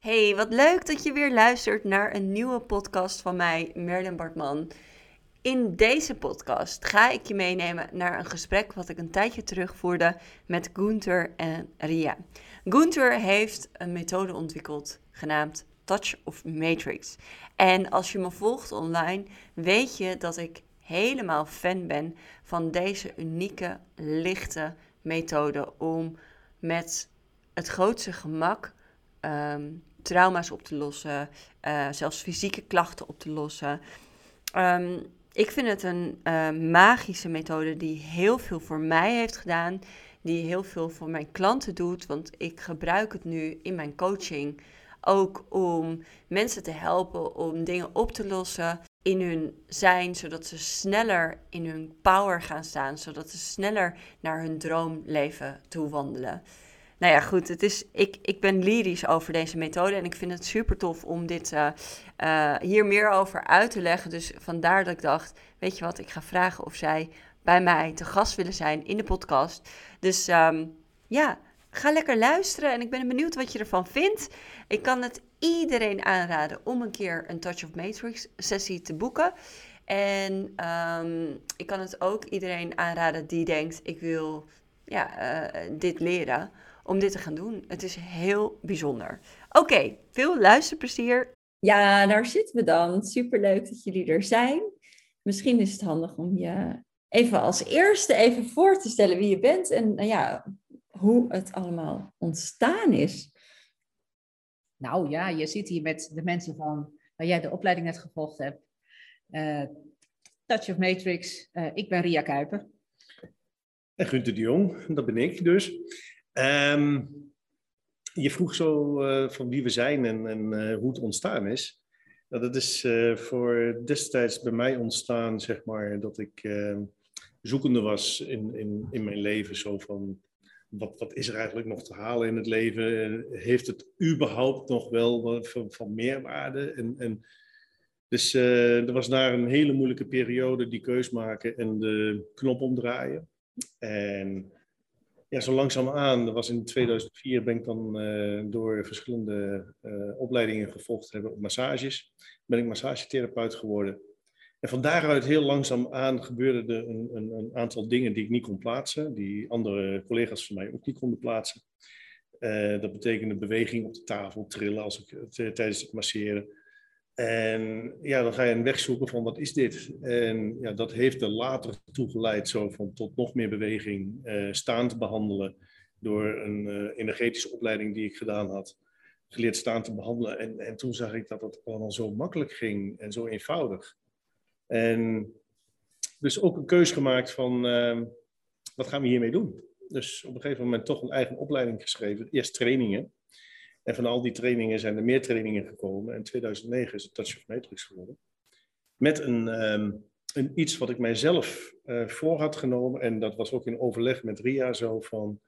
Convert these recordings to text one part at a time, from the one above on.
Hey, wat leuk dat je weer luistert naar een nieuwe podcast van mij, Merlin Bartman. In deze podcast ga ik je meenemen naar een gesprek wat ik een tijdje terug voerde met Gunther en Ria. Gunther heeft een methode ontwikkeld genaamd Touch of Matrix. En als je me volgt online, weet je dat ik helemaal fan ben van deze unieke, lichte methode om met het grootste gemak ehm, trauma's op te lossen, uh, zelfs fysieke klachten op te lossen. Ehm, ik vind het een uh, magische methode die heel veel voor mij heeft gedaan, die heel veel voor mijn klanten doet, want ik gebruik het nu in mijn coaching ook om mensen te helpen om dingen op te lossen in hun zijn, zodat ze sneller in hun power gaan staan, zodat ze sneller naar hun droomleven toe wandelen. Nou ja, goed, het is, ik, ik ben lyrisch over deze methode en ik vind het super tof om dit uh, uh, hier meer over uit te leggen. Dus vandaar dat ik dacht, weet je wat, ik ga vragen of zij bij mij te gast willen zijn in de podcast. Dus um, ja, ga lekker luisteren en ik ben benieuwd wat je ervan vindt. Ik kan het iedereen aanraden om een keer een Touch of Matrix sessie te boeken. En um, ik kan het ook iedereen aanraden die denkt, ik wil ja, uh, dit leren om dit te gaan doen. Het is heel bijzonder. Oké, veel luisterplezier. Ja, daar zitten we dan. Superleuk dat jullie er zijn. Misschien is het handig om je even als eerste even voor te stellen wie je bent en nou ja, hoe het allemaal ontstaan is. Nou ja, je zit hier met de mensen van waar jij de opleiding net gevolgd hebt. Uh, Touch of Matrix. Uh, ik ben Ria Kuiper. En Gunther de Jong, dat ben ik dus. Um, je vroeg zo uh, van wie we zijn en, en uh, hoe het ontstaan is. Nou, dat is uh, voor destijds bij mij ontstaan, zeg maar, dat ik ehm, zoekende was in, in, in mijn leven. Zo van, wat, wat is er eigenlijk nog te halen in het leven? Heeft het überhaupt nog wel van, van meerwaarde? En, en dus er was daar een hele moeilijke periode, die keus maken en de knop omdraaien. En ja, zo langzaamaan, dat was in 2004, ben ik dan uh, door verschillende uh, opleidingen gevolgd hebben op massages. Ben ik massagetherapeut geworden. En van daaruit heel langzaam aan gebeurde er een, een, een, aantal dingen die ik niet kon plaatsen, die andere collega's van mij ook niet konden plaatsen. Uh, dat betekende beweging op de tafel, trillen als ik, tijdens het masseren. En ja, dan ga je een weg zoeken van wat is dit? En ja, dat heeft er later toe geleid zo van tot nog meer beweging, staan te behandelen door een uh, energetische opleiding die ik gedaan had. Geleerd staan te behandelen. En, en toen zag ik dat het allemaal zo makkelijk ging en zo eenvoudig. En dus ook een keus gemaakt van uh, wat gaan we hiermee doen? Dus op een gegeven moment toch een eigen opleiding geschreven. Eerst trainingen. En van al die trainingen zijn er meer trainingen gekomen. En in 2009 is het Touch of Matrix geworden. Met een, um, een iets wat ik mijzelf uh, voor had genomen. En dat was ook in overleg met Ria zo van...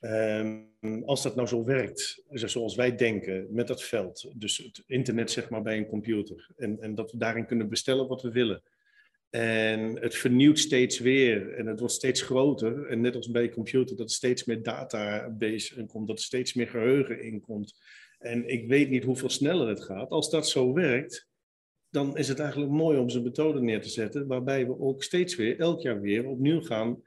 Um, als dat nou zo werkt, zoals wij denken, met dat veld. Dus het internet zeg maar bij een computer. En, en dat we daarin kunnen bestellen wat we willen. En het vernieuwt steeds weer en het wordt steeds groter. En net als bij een computer, dat er steeds meer database in komt, dat er steeds meer geheugen in komt. En ik weet niet hoeveel sneller het gaat. Als dat zo werkt, dan is het eigenlijk mooi om zo'n methode neer te zetten, waarbij we ook steeds weer, elk jaar weer, opnieuw gaan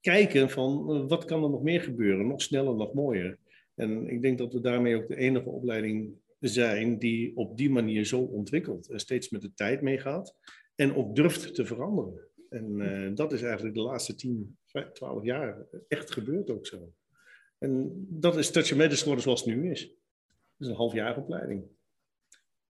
kijken van uh, wat kan er nog meer gebeuren, nog sneller, nog mooier. En ik denk dat we daarmee ook de enige opleiding zijn die op die manier zo ontwikkelt en steeds met de tijd meegaat en ook durft te veranderen. En uh, dat is eigenlijk de laatste 10, 12 jaar echt gebeurd ook zo. En dat is Touch Medicine geworden zoals het nu is. Het is een halfjarige opleiding.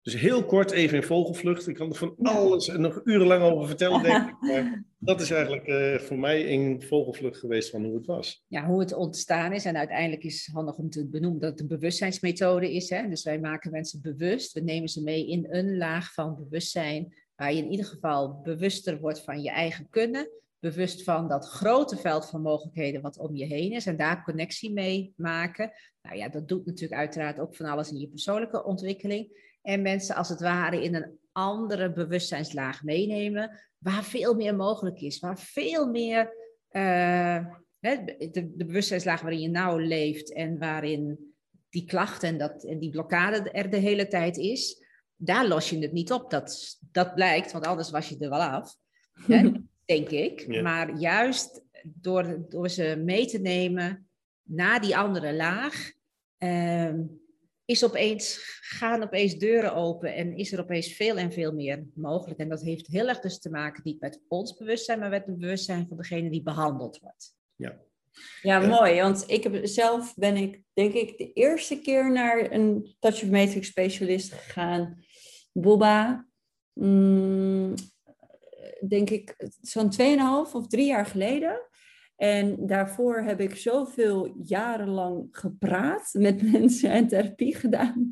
Dus heel kort even in vogelvlucht. Ik kan er van alles en nog urenlang over vertellen, denk ik. Maar dat is eigenlijk uh, voor mij in vogelvlucht geweest van hoe het was. Ja, hoe het ontstaan is. En uiteindelijk is handig om te benoemen dat het een bewustzijnsmethode is. Hè? Dus wij maken mensen bewust. We nemen ze mee in een laag van bewustzijn waar je in ieder geval bewuster wordt van je eigen kunnen, bewust van dat grote veld van mogelijkheden wat om je heen is en daar connectie mee maken. Nou ja, dat doet natuurlijk uiteraard ook van alles in je persoonlijke ontwikkeling. En mensen als het ware in een andere bewustzijnslaag meenemen, waar veel meer mogelijk is, waar veel meer uh, de, de bewustzijnslaag waarin je nou leeft en waarin die klachten en, dat, en die blokkade er de hele tijd is, daar los je het niet op. Dat, dat blijkt, want anders was je er wel af. Hè? denk ik. Ja. Maar juist door, door ze mee te nemen naar die andere laag, ehm, is opeens, gaan opeens deuren open en is er opeens veel en veel meer mogelijk. En dat heeft heel erg dus te maken niet met ons bewustzijn, maar met het bewustzijn van degene die behandeld wordt. Ja. Ja, Ja. mooi. Want ik heb zelf ben ik, denk ik, de eerste keer naar een Touch of Matrix specialist gegaan. Boba. mm, denk ik, zo'n 2,5 of drie jaar geleden. En daarvoor heb ik zoveel jarenlang gepraat met mensen en therapie gedaan.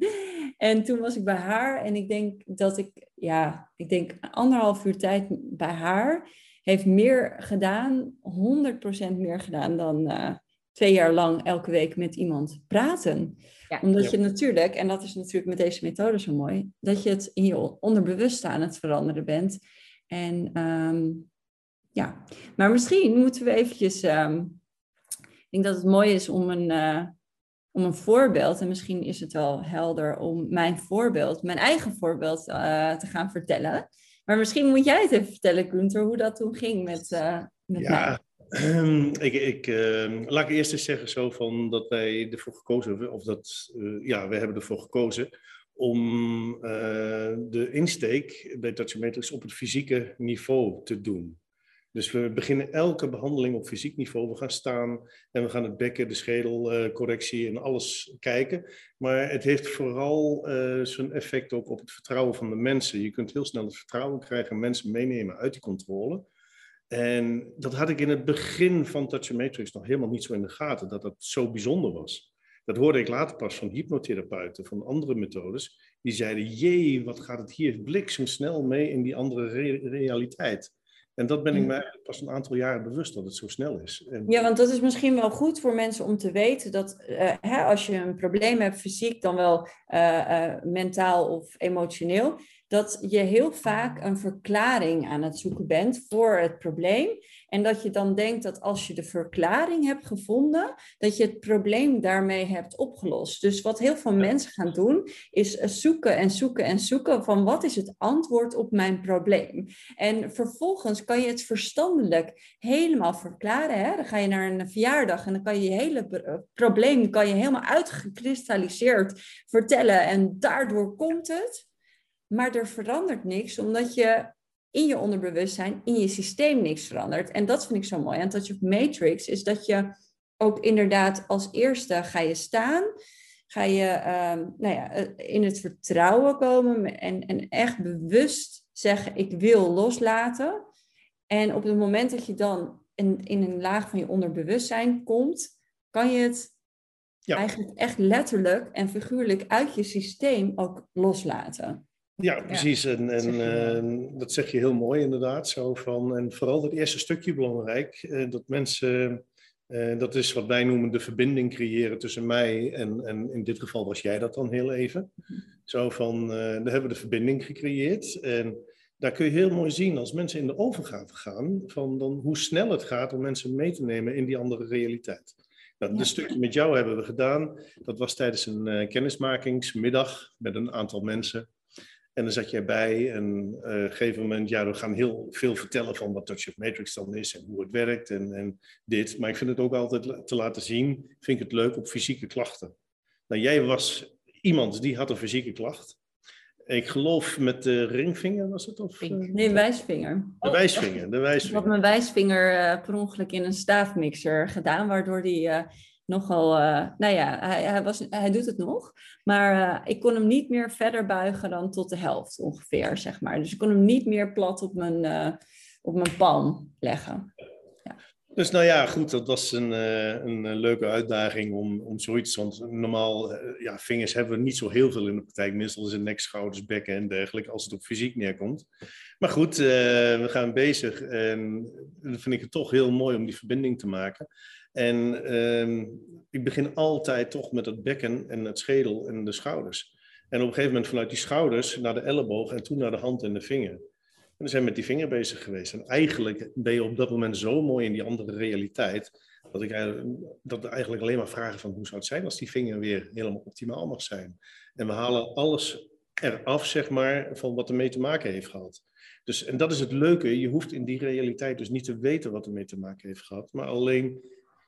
En toen was ik bij haar en ik denk dat ik, ja, ik denk anderhalf uur tijd bij haar heeft meer gedaan, 100% meer gedaan dan eh, twee jaar lang elke week met iemand praten. Ja. Omdat Ja. je natuurlijk, en dat is natuurlijk met deze methode zo mooi, dat je het in je onderbewuste aan het veranderen bent. En ehm, ja, maar misschien moeten we eventjes, ehm, ik denk dat het mooi is om een, eh, om een voorbeeld, en misschien is het wel helder om mijn voorbeeld, mijn eigen voorbeeld eh, te gaan vertellen. Maar misschien moet jij het even vertellen, Gunther, hoe dat toen ging met, eh met mij. Ja, ehm, ik, ik, ehm, laat ik eerst eens zeggen zo van dat wij ervoor gekozen hebben, of dat, eh, ja, we hebben ervoor gekozen om eh, de insteek bij Touch Matrix op het fysieke niveau te doen. Dus we beginnen elke behandeling op fysiek niveau. We gaan staan en we gaan het bekken, de schedelcorrectie en alles kijken. Maar het heeft vooral eh, zijn effect ook op het vertrouwen van de mensen. Je kunt heel snel het vertrouwen krijgen en mensen meenemen uit die controle. En dat had ik in het begin van Touch Matrix nog helemaal niet zo in de gaten, dat dat zo bijzonder was. Dat hoorde ik later pas van hypnotherapeuten, van andere methodes. Die zeiden, jee, wat gaat het hier bliksemsnel mee in die andere re- realiteit. En dat ben ik me eigenlijk pas een aantal jaren bewust dat het zo snel is. En, Ja, want dat is misschien wel goed voor mensen om te weten dat eh, hè, als je een probleem hebt, fysiek dan wel eh, eh, mentaal of emotioneel, dat je heel vaak een verklaring aan het zoeken bent voor het probleem. En dat je dan denkt dat als je de verklaring hebt gevonden, dat je het probleem daarmee hebt opgelost. Dus wat heel veel mensen gaan doen, is zoeken en zoeken en zoeken van wat is het antwoord op mijn probleem. En vervolgens kan je het verstandelijk helemaal verklaren. Hè? Dan ga je naar een verjaardag en dan kan je je hele pro- probleem kan je helemaal uitgekristalliseerd vertellen. En daardoor komt het. Maar er verandert niks, omdat je in je onderbewustzijn, in je systeem niks verandert. En dat vind ik zo mooi aan Touch of Matrix, is dat je ook inderdaad als eerste ga je staan, ga je ehm, nou ja, eh, in het vertrouwen komen en, en echt bewust zeggen, ik wil loslaten. En op het moment dat je dan in, in een laag van je onderbewustzijn komt, kan je het Ja. eigenlijk echt letterlijk en figuurlijk uit je systeem ook loslaten. Ja, precies. En, en zeg je eh, dat zeg je heel mooi inderdaad. Zo van, en vooral dat eerste stukje belangrijk. eh, dat mensen, eh, dat is wat wij noemen de verbinding creëren tussen mij en, en in dit geval was jij dat dan heel even. Zo van, eh daar hebben we de verbinding gecreëerd. En daar kun je heel mooi zien als mensen in de overgave gaan, van dan hoe snel het gaat om mensen mee te nemen in die andere realiteit. Nou, Ja. Dit stukje met jou hebben we gedaan. Dat was tijdens een eh, kennismakingsmiddag met een aantal mensen. En dan zat jij bij en eh, op een gegeven moment, ja, we gaan heel veel vertellen van wat Touch of Matrix dan is en hoe het werkt en, en dit. Maar ik vind het ook altijd te laten zien, vind ik het leuk op fysieke klachten. Nou, jij was iemand die had een fysieke klacht. Ik geloof met de ringvinger was het? Of, eh, Nee, wijsvinger. de wijsvinger, de Ik had wijsvinger. mijn wijsvinger eh, per ongeluk in een staafmixer gedaan, waardoor die nogal, eh, nou ja, hij, hij, was, hij doet het nog, maar eh, ik kon hem niet meer verder buigen dan tot de helft ongeveer, zeg maar. Dus ik kon hem niet meer plat op mijn, eh, op mijn palm leggen. Dus nou ja, goed, dat was een, een leuke uitdaging om, om zoiets. Want normaal, ja, vingers hebben we niet zo heel veel in de praktijk. Meestal is het nek, schouders, bekken en dergelijke, als het op fysiek neerkomt. Maar goed, we gaan bezig en dan vind ik het toch heel mooi om die verbinding te maken. En ehm, ik begin altijd toch met het bekken en het schedel en de schouders. En op een gegeven moment vanuit die schouders naar de elleboog en toen naar de hand en de vinger. En we zijn met die vinger bezig geweest. En eigenlijk ben je op dat moment zo mooi in die andere realiteit. Dat, ik eigenlijk, dat eigenlijk alleen maar vragen van hoe zou het zijn als die vinger weer helemaal optimaal mag zijn. En we halen alles eraf, zeg maar, van wat ermee te maken heeft gehad. Dus, en dat is het leuke, je hoeft in die realiteit dus niet te weten wat ermee te maken heeft gehad, maar alleen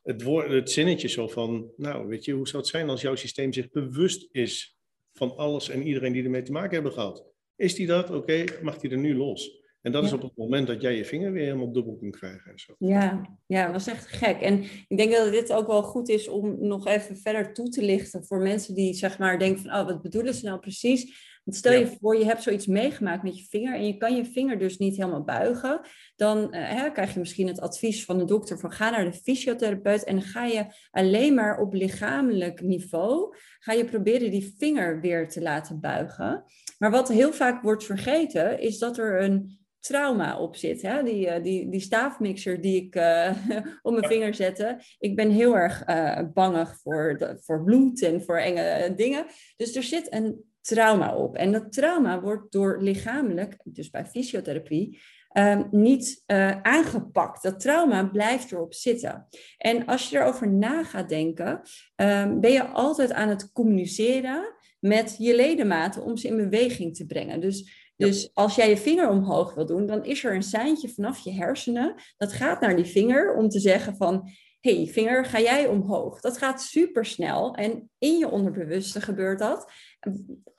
het, woord, het zinnetje zo van, nou, weet je, hoe zou het zijn als jouw systeem zich bewust is van alles en iedereen die ermee te maken hebben gehad? Is die dat? Oké, mag die er nu los? En dat is op het moment dat jij je vinger weer helemaal dubbel kunt krijgen. En zo. Ja, ja, dat was echt gek. En ik denk dat dit ook wel goed is om nog even verder toe te lichten voor mensen die zeg maar denken van, oh, wat bedoelen ze nou precies? Want stel je voor, je hebt zoiets meegemaakt met je vinger en je kan je vinger dus niet helemaal buigen. Dan hè, krijg je misschien het advies van de dokter van ga naar de fysiotherapeut en ga je alleen maar op lichamelijk niveau, ga je proberen die vinger weer te laten buigen. Maar wat heel vaak wordt vergeten, is dat er een trauma op zit. Hè? Die, uh, die, die staafmixer die ik uh, op mijn vinger zette. Ik ben heel erg uh, bangig voor, de, voor bloed en voor enge dingen. Dus er zit een trauma op. En dat trauma wordt door lichamelijk, dus bij fysiotherapie, um, niet aangepakt. Dat trauma blijft erop zitten. En als je erover na gaat denken, um, ben je altijd aan het communiceren met je ledematen om ze in beweging te brengen. Dus dus als jij je vinger omhoog wil doen, dan is er een seintje vanaf je hersenen. Dat gaat naar die vinger om te zeggen van, hey vinger, ga jij omhoog? Dat gaat super snel en in je onderbewuste gebeurt dat.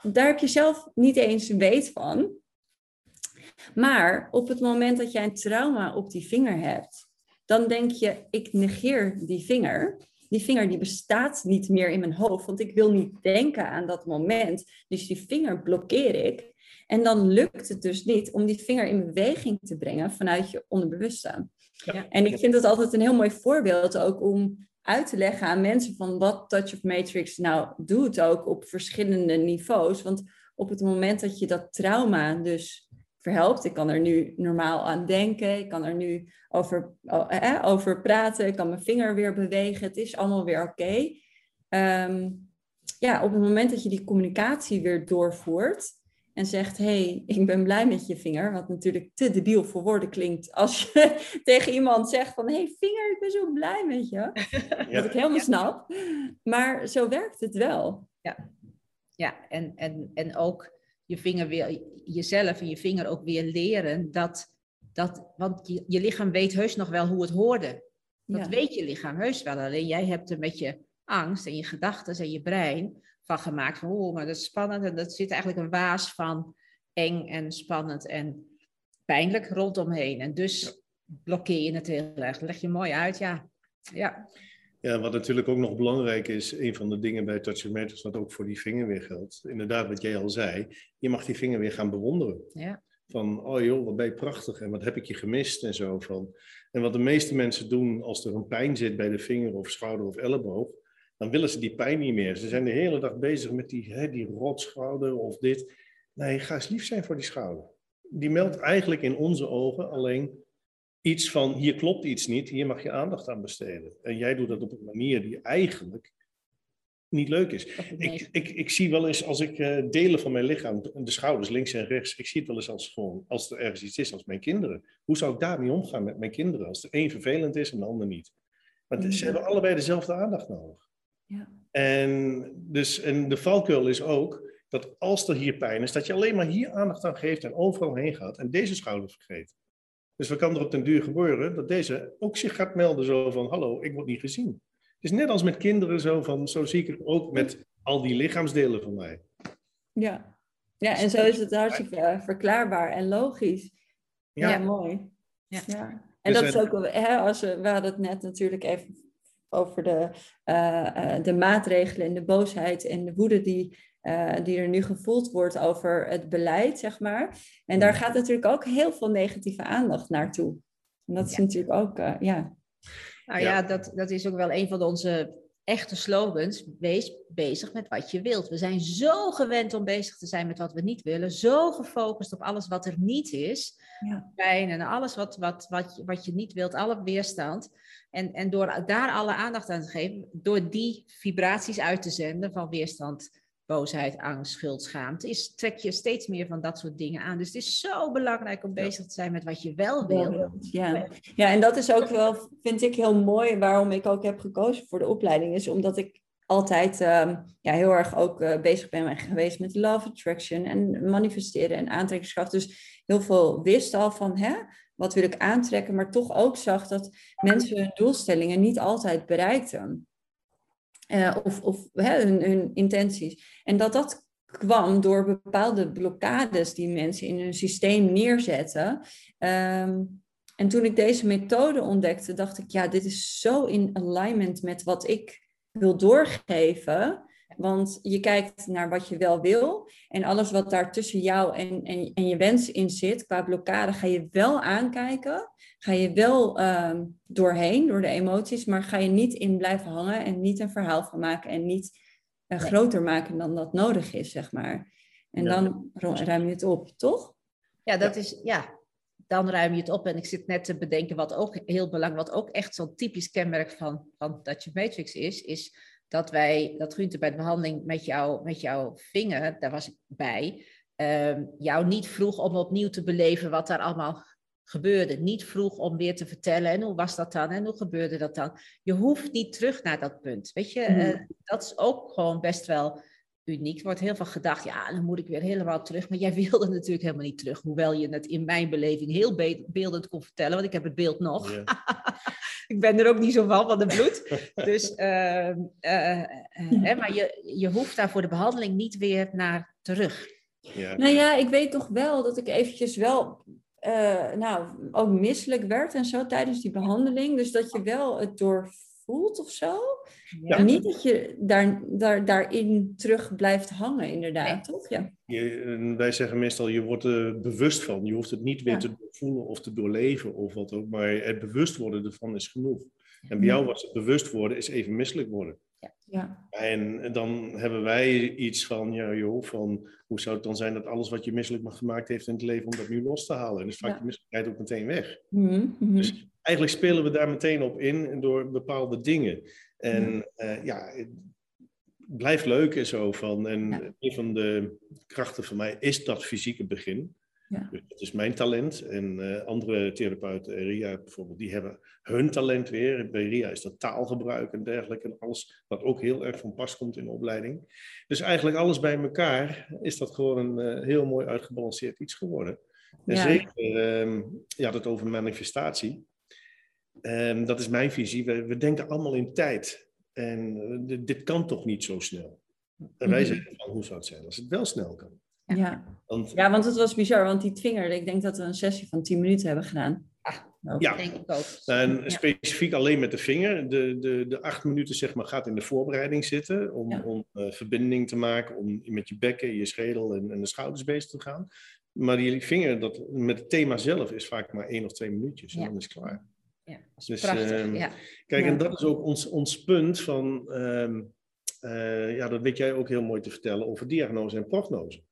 Daar heb je zelf niet eens weet van. Maar op het moment dat jij een trauma op die vinger hebt, dan denk je, ik negeer die vinger. Die vinger die bestaat niet meer in mijn hoofd, want ik wil niet denken aan dat moment. Dus die vinger blokkeer ik. En dan lukt het dus niet om die vinger in beweging te brengen vanuit je onderbewuste. En ik vind dat altijd een heel mooi voorbeeld ook om uit te leggen aan mensen van wat Touch of Matrix nou doet ook op verschillende niveaus. Want op het moment dat je dat trauma dus verhelpt, ik kan er nu normaal aan denken, ik kan er nu over, eh, over praten, ik kan mijn vinger weer bewegen, het is allemaal weer oké. Um, ja, op het moment dat je die communicatie weer doorvoert, en zegt: hey, ik ben blij met je vinger. Wat natuurlijk te debiel voor woorden klinkt als je tegen iemand zegt: van hey, vinger, ik ben zo blij met je. Ja. Wat ik helemaal snap. Maar zo werkt het wel. Ja, ja en, en, en ook je vinger weer, jezelf en je vinger ook weer leren dat. dat want je, je lichaam weet heus nog wel hoe het hoorde. Dat weet je lichaam heus wel. Alleen jij hebt er met je angst en je gedachten en je brein van gemaakt. Van, oh, maar dat is spannend. En dat zit eigenlijk een waas van eng en spannend en pijnlijk rondomheen. En dus blokkeer je het heel erg. leg je mooi uit, ja. ja. Ja, wat natuurlijk ook nog belangrijk is, een van de dingen bij Touch Matters, wat ook voor die vinger weer geldt. Inderdaad, wat jij al zei, je mag die vinger weer gaan bewonderen. Ja. Van, oh joh, wat ben je prachtig en wat heb ik je gemist en zo. Van. En wat de meeste mensen doen als er een pijn zit bij de vinger of schouder of elleboog, dan willen ze die pijn niet meer. Ze zijn de hele dag bezig met die, hè, die rotschouder of dit. Nee, ga eens lief zijn voor die schouder. Die meldt eigenlijk in onze ogen alleen iets van, hier klopt iets niet, hier mag je aandacht aan besteden. En jij doet dat op een manier die eigenlijk niet leuk is. Ik, ik, ik zie wel eens, als ik uh, delen van mijn lichaam, de schouders links en rechts, ik zie het wel eens als gewoon, als er ergens iets is, als mijn kinderen. Hoe zou ik daarmee omgaan met mijn kinderen, als de een vervelend is en de ander niet? Want ze hebben allebei dezelfde aandacht nodig. Ja. En, dus, en de valkuil is ook dat als er hier pijn is, dat je alleen maar hier aandacht aan geeft en overal heen gaat en deze schouder vergeet. Dus wat kan er op den duur gebeuren? Dat deze ook zich gaat melden zo van, hallo, ik word niet gezien. Het is net als met kinderen zo van, zo zie ik het ook met al die lichaamsdelen van mij. Ja, ja en zo is het hartstikke verklaarbaar en logisch. Ja, ja mooi. Ja. ja. En dus dat is ook, hè, als we, we hadden het net natuurlijk even over de, uh, de maatregelen en de boosheid en de woede die, uh, die er nu gevoeld wordt over het beleid, zeg maar. En daar gaat natuurlijk ook heel veel negatieve aandacht naartoe. En dat is natuurlijk ook, uh, ja. Nou ja, dat, dat is ook wel een van onze echte slogans. Wees bezig met wat je wilt. We zijn zo gewend om bezig te zijn met wat we niet willen. Zo gefocust op alles wat er niet is. Ja. Pijn en alles wat, wat, wat, je, wat je niet wilt, alle weerstand. En, en door daar alle aandacht aan te geven, door die vibraties uit te zenden van weerstand, boosheid, angst, schuld, schaamte, is, trek je steeds meer van dat soort dingen aan. Dus het is zo belangrijk om bezig te zijn met wat je wel wil. Ja. ja, en dat is ook wel, vind ik heel mooi, waarom ik ook heb gekozen voor de opleiding, is omdat ik altijd ehm, ja, heel erg ook uh, bezig ben geweest met love attraction en manifesteren en aantrekkingskracht. Dus heel veel wist al van, hè, wat wil ik aantrekken, maar toch ook zag dat mensen hun doelstellingen niet altijd bereikten. Uh, of of hè, hun, intenties. En dat dat kwam door bepaalde blokkades die mensen in hun systeem neerzetten. Um, en toen ik deze methode ontdekte, dacht ik, ja, dit is zo in alignment met wat ik wil doorgeven. Want je kijkt naar wat je wel wil. En alles wat daar tussen jou en, en, en je wens in zit, qua blokkade, ga je wel aankijken. Ga je wel uh, doorheen, door de emoties. Maar ga je niet in blijven hangen en niet een verhaal van maken. En niet uh, groter maken dan dat nodig is, zeg maar. En dan ruim je het op, toch? Ja, dat is, ja, dan ruim je het op. En ik zit net te bedenken wat ook heel belangrijk, wat ook echt zo'n typisch kenmerk van, van dat je matrix is, is dat wij, dat Gunther bij de behandeling met, jou, met jouw vinger, daar was ik bij, uh, jou niet vroeg om opnieuw te beleven wat daar allemaal gebeurde. Niet vroeg om weer te vertellen en hoe was dat dan en hoe gebeurde dat dan. Je hoeft niet terug naar dat punt. Weet je, mm. uh, dat is ook gewoon best wel uniek. Er wordt heel veel gedacht, ja, dan moet ik weer helemaal terug. Maar jij wilde natuurlijk helemaal niet terug. Hoewel je het in mijn beleving heel beeldend kon vertellen, want ik heb het beeld nog. ik ben er ook niet zo van, van de bloed. dus, uh, uh, maar je, je hoeft daar voor de behandeling niet weer naar terug. Ja. Nou ja, ik weet toch wel dat ik eventjes wel nou, ook misselijk werd en zo tijdens die behandeling. Dus dat je wel het door voelt of zo. Ja. Niet dat je daar, daar, daarin terug blijft hangen, inderdaad, toch? Ja. Je, wij zeggen meestal, je wordt er bewust van. Je hoeft het niet weer te voelen of te doorleven of wat ook. Maar het bewust worden ervan is genoeg. En bij jou was het bewust worden, is even misselijk worden. Ja. En dan hebben wij iets van, ja joh, van hoe zou het dan zijn dat alles wat je misselijk gemaakt heeft in het leven, om dat nu los te halen? En dus vaak ja. je misselijkheid ook meteen weg. Mm -hmm. Dus eigenlijk spelen we daar meteen op in door bepaalde dingen. En ja, uh, ja het blijft leuk en zo van. En ja. een van de krachten van mij is dat fysieke begin. Ja. Dus dat is mijn talent. En uh, andere therapeuten, Ria bijvoorbeeld, die hebben hun talent weer. Bij Ria is dat taalgebruik en dergelijke. En alles wat ook heel erg van pas komt in de opleiding. Dus eigenlijk alles bij elkaar is dat gewoon een uh, heel mooi uitgebalanceerd iets geworden. En ja. zeker, um, je had het over manifestatie. Um, dat is mijn visie. We, we, denken allemaal in tijd. En uh, dit kan toch niet zo snel. En wij zeggen van, hoe zou het zijn als het wel snel kan? Ja. Want, ja, want het was bizar, want die vinger, ik denk dat we een sessie van 10 minuten hebben gedaan. Ah, ja, denk ik ook. En ja. specifiek alleen met de vinger. De, de, de acht minuten zeg maar, gaat in de voorbereiding zitten om, ja. om uh, verbinding te maken, om met je bekken, je schedel en, en de schouders bezig te gaan. Maar die vinger, dat, met het thema zelf, is vaak maar één of twee minuutjes en dan is het klaar. Dus, prachtig. Uh, ja. Kijk, en dat is ook ons, ons punt van, uh, uh, ja, dat weet jij ook heel mooi te vertellen over diagnose en prognose.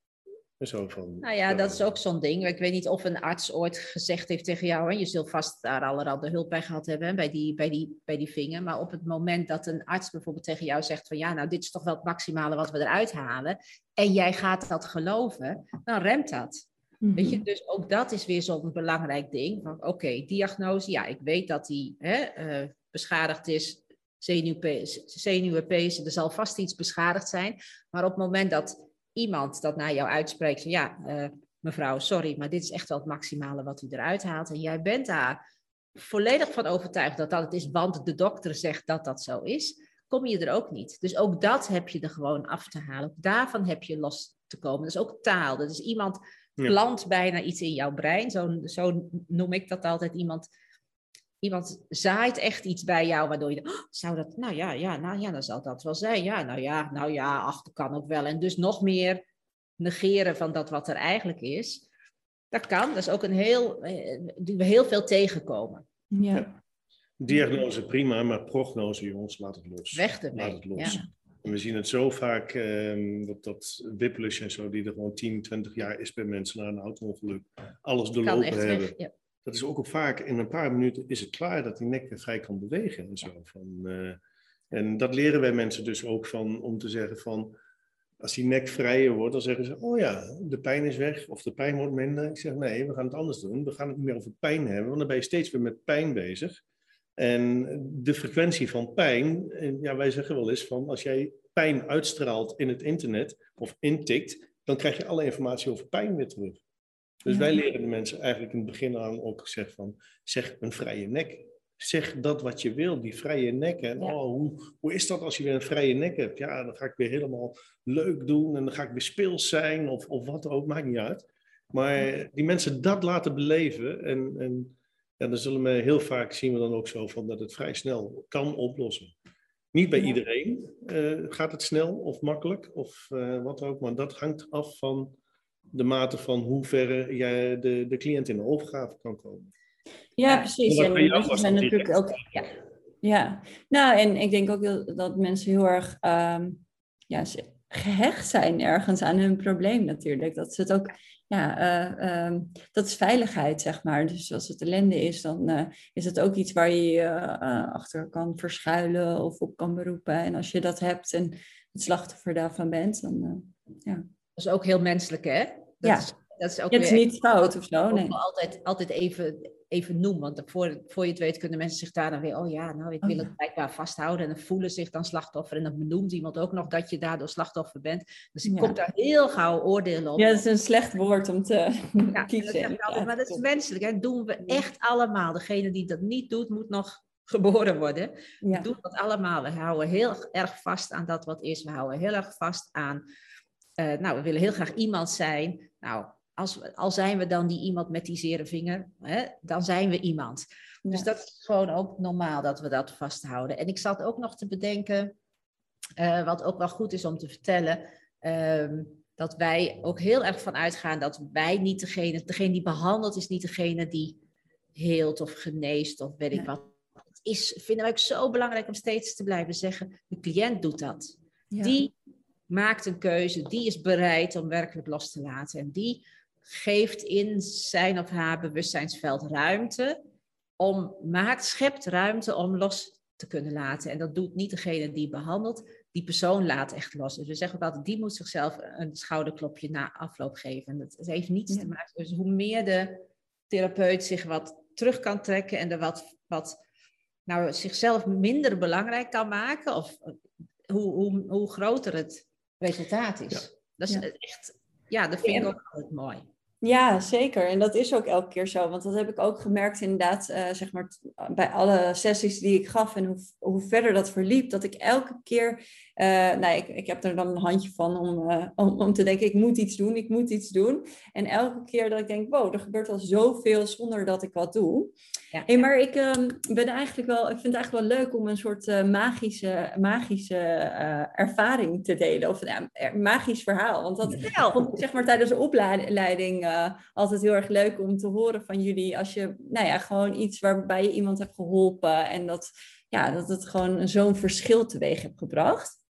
Zo van, nou ja, dat is ook zo'n ding. Ik weet niet of een arts ooit gezegd heeft tegen jou, hè, je zult vast daar allerhande hulp bij gehad hebben, hè, bij, die, bij, die, bij die vinger. Maar op het moment dat een arts bijvoorbeeld tegen jou zegt van ja, nou dit is toch wel het maximale wat we eruit halen. En jij gaat dat geloven, dan remt dat. Mm -hmm. Weet je, dus ook dat is weer zo'n belangrijk ding. Van oké, okay, diagnose, ja, ik weet dat die hè, uh, beschadigd is, zenuwpees, er zal vast iets beschadigd zijn. Maar op het moment dat iemand dat naar jou uitspreekt van ja, uh, mevrouw, sorry, maar dit is echt wel het maximale wat u eruit haalt. En jij bent daar volledig van overtuigd dat dat het is, want de dokter zegt dat dat zo is, kom je er ook niet. Dus ook dat heb je er gewoon af te halen. Ook daarvan heb je los te komen. Dat is ook taal. Dat is iemand plant ja. bijna iets in jouw brein. Zo, zo noem ik dat altijd. Iemand iemand zaait echt iets bij jou, waardoor je, oh, zou dat, nou ja, ja, nou ja, dan zal dat wel zijn. Ja, nou ja, nou ja, ach, dat kan ook wel. En dus nog meer negeren van dat wat er eigenlijk is. Dat kan, dat is ook een heel, eh, die we heel veel tegenkomen. Ja. ja. Diagnose prima, maar prognose, jongens, laat het los. Weg ermee. Laat het los. Ja. En we zien het zo vaak, um, dat, dat whiplash en zo, die er gewoon 10, 20 jaar is bij mensen na een auto-ongeluk. Alles doorlopen hebben. Weg, ja dat is ook, ook vaak in een paar minuten is het klaar dat die nek weer vrij kan bewegen en zo. Van, uh, en dat leren wij mensen dus ook van, om te zeggen van, als die nek vrijer wordt, dan zeggen ze, oh ja, de pijn is weg of de pijn wordt minder. Ik zeg, nee, we gaan het anders doen. We gaan het niet meer over pijn hebben, want dan ben je steeds weer met pijn bezig. En de frequentie van pijn, ja, wij zeggen wel eens van, als jij pijn uitstraalt in het internet of intikt, dan krijg je alle informatie over pijn weer terug. Dus wij leren de mensen eigenlijk in het begin aan ook zeggen van, zeg een vrije nek. Zeg dat wat je wil, die vrije nek. En oh, hoe, hoe is dat als je weer een vrije nek hebt? Ja, dan ga ik weer helemaal leuk doen en dan ga ik weer speels zijn of, of wat ook, maakt niet uit. Maar die mensen dat laten beleven en, en ja, dan zullen we heel vaak zien we dan ook zo van dat het vrij snel kan oplossen. Niet bij iedereen uh, gaat het snel of makkelijk of uh, wat ook, maar dat hangt af van de mate van hoe ver jij de, de cliënt in de overgave kan komen. Ja, precies. En mensen zijn natuurlijk ook. Ja. ja, nou, en ik denk ook dat mensen heel erg um, ja, gehecht zijn ergens aan hun probleem natuurlijk. Dat ze het ook, ja, uh, um, dat is veiligheid, zeg maar. Dus als het ellende is, dan uh, is het ook iets waar je uh, achter kan verschuilen of op kan beroepen. En als je dat hebt en het slachtoffer daarvan bent, dan ja. Dat is ook heel menselijk, hè? Dat ja. Is, dat is ook het is niet fout of zo. Nee. Altijd, altijd even even noem. Want voor, voor je het weet kunnen mensen zich daar dan weer, oh ja, nou ik wil oh het blijkbaar vasthouden. En dan voelen zich dan slachtoffer. En dan benoemt iemand ook nog dat je daardoor slachtoffer bent. Dus ik kom daar heel gauw oordelen op. Ja, dat is een slecht woord om te ja, kiezen. Altijd, maar dat is menselijk. Hè? Dat doen we echt allemaal. Degene die dat niet doet, moet nog geboren worden. We doen dat allemaal. We houden heel erg vast aan dat wat is. We houden heel erg vast aan... Uh, nou, we willen heel graag iemand zijn. Nou, als, al zijn we dan die iemand met die zere vinger, hè, dan zijn we iemand. Dus dat is gewoon ook normaal dat we dat vasthouden. En ik zat ook nog te bedenken, uh, wat ook wel goed is om te vertellen, uh, dat wij ook heel erg van uitgaan dat wij niet degene, degene die behandelt is niet degene die heelt of geneest of weet ik wat. Het is, vinden wij ook zo belangrijk om steeds te blijven zeggen, de cliënt doet dat. Die maakt een keuze, die is bereid om werkelijk los te laten. En die geeft in zijn of haar bewustzijnsveld ruimte om, maakt, schept ruimte om los te kunnen laten. En dat doet niet degene die behandelt, die persoon laat echt los. Dus we zeggen ook altijd, die moet zichzelf een schouderklopje na afloop geven. En dat heeft niets te maken. Dus hoe meer de therapeut zich wat terug kan trekken en er wat, wat nou, zichzelf minder belangrijk kan maken, of hoe, hoe, hoe groter het resultaat is. Dat is echt, ja, dat vind ik ook altijd mooi. Ja, zeker. En dat is ook elke keer zo. Want dat heb ik ook gemerkt inderdaad, uh, zeg maar, bij alle sessies die ik gaf en hoe, hoe verder dat verliep, dat ik elke keer, uh, nou, ik, ik heb er dan een handje van om, om, om te denken, ik moet iets doen, ik moet iets doen. En elke keer dat ik denk, wow, er gebeurt al zoveel zonder dat ik wat doe. Ja. Hey, maar ik um, ben eigenlijk wel, ik vind het eigenlijk wel leuk om een soort magische, magische ervaring te delen. Of een magisch verhaal. Want dat vond ik zeg maar tijdens de opleiding altijd heel erg leuk om te horen van jullie. Als je, nou ja, gewoon iets waarbij je iemand hebt geholpen. En dat, ja, dat het gewoon zo'n verschil teweeg hebt gebracht.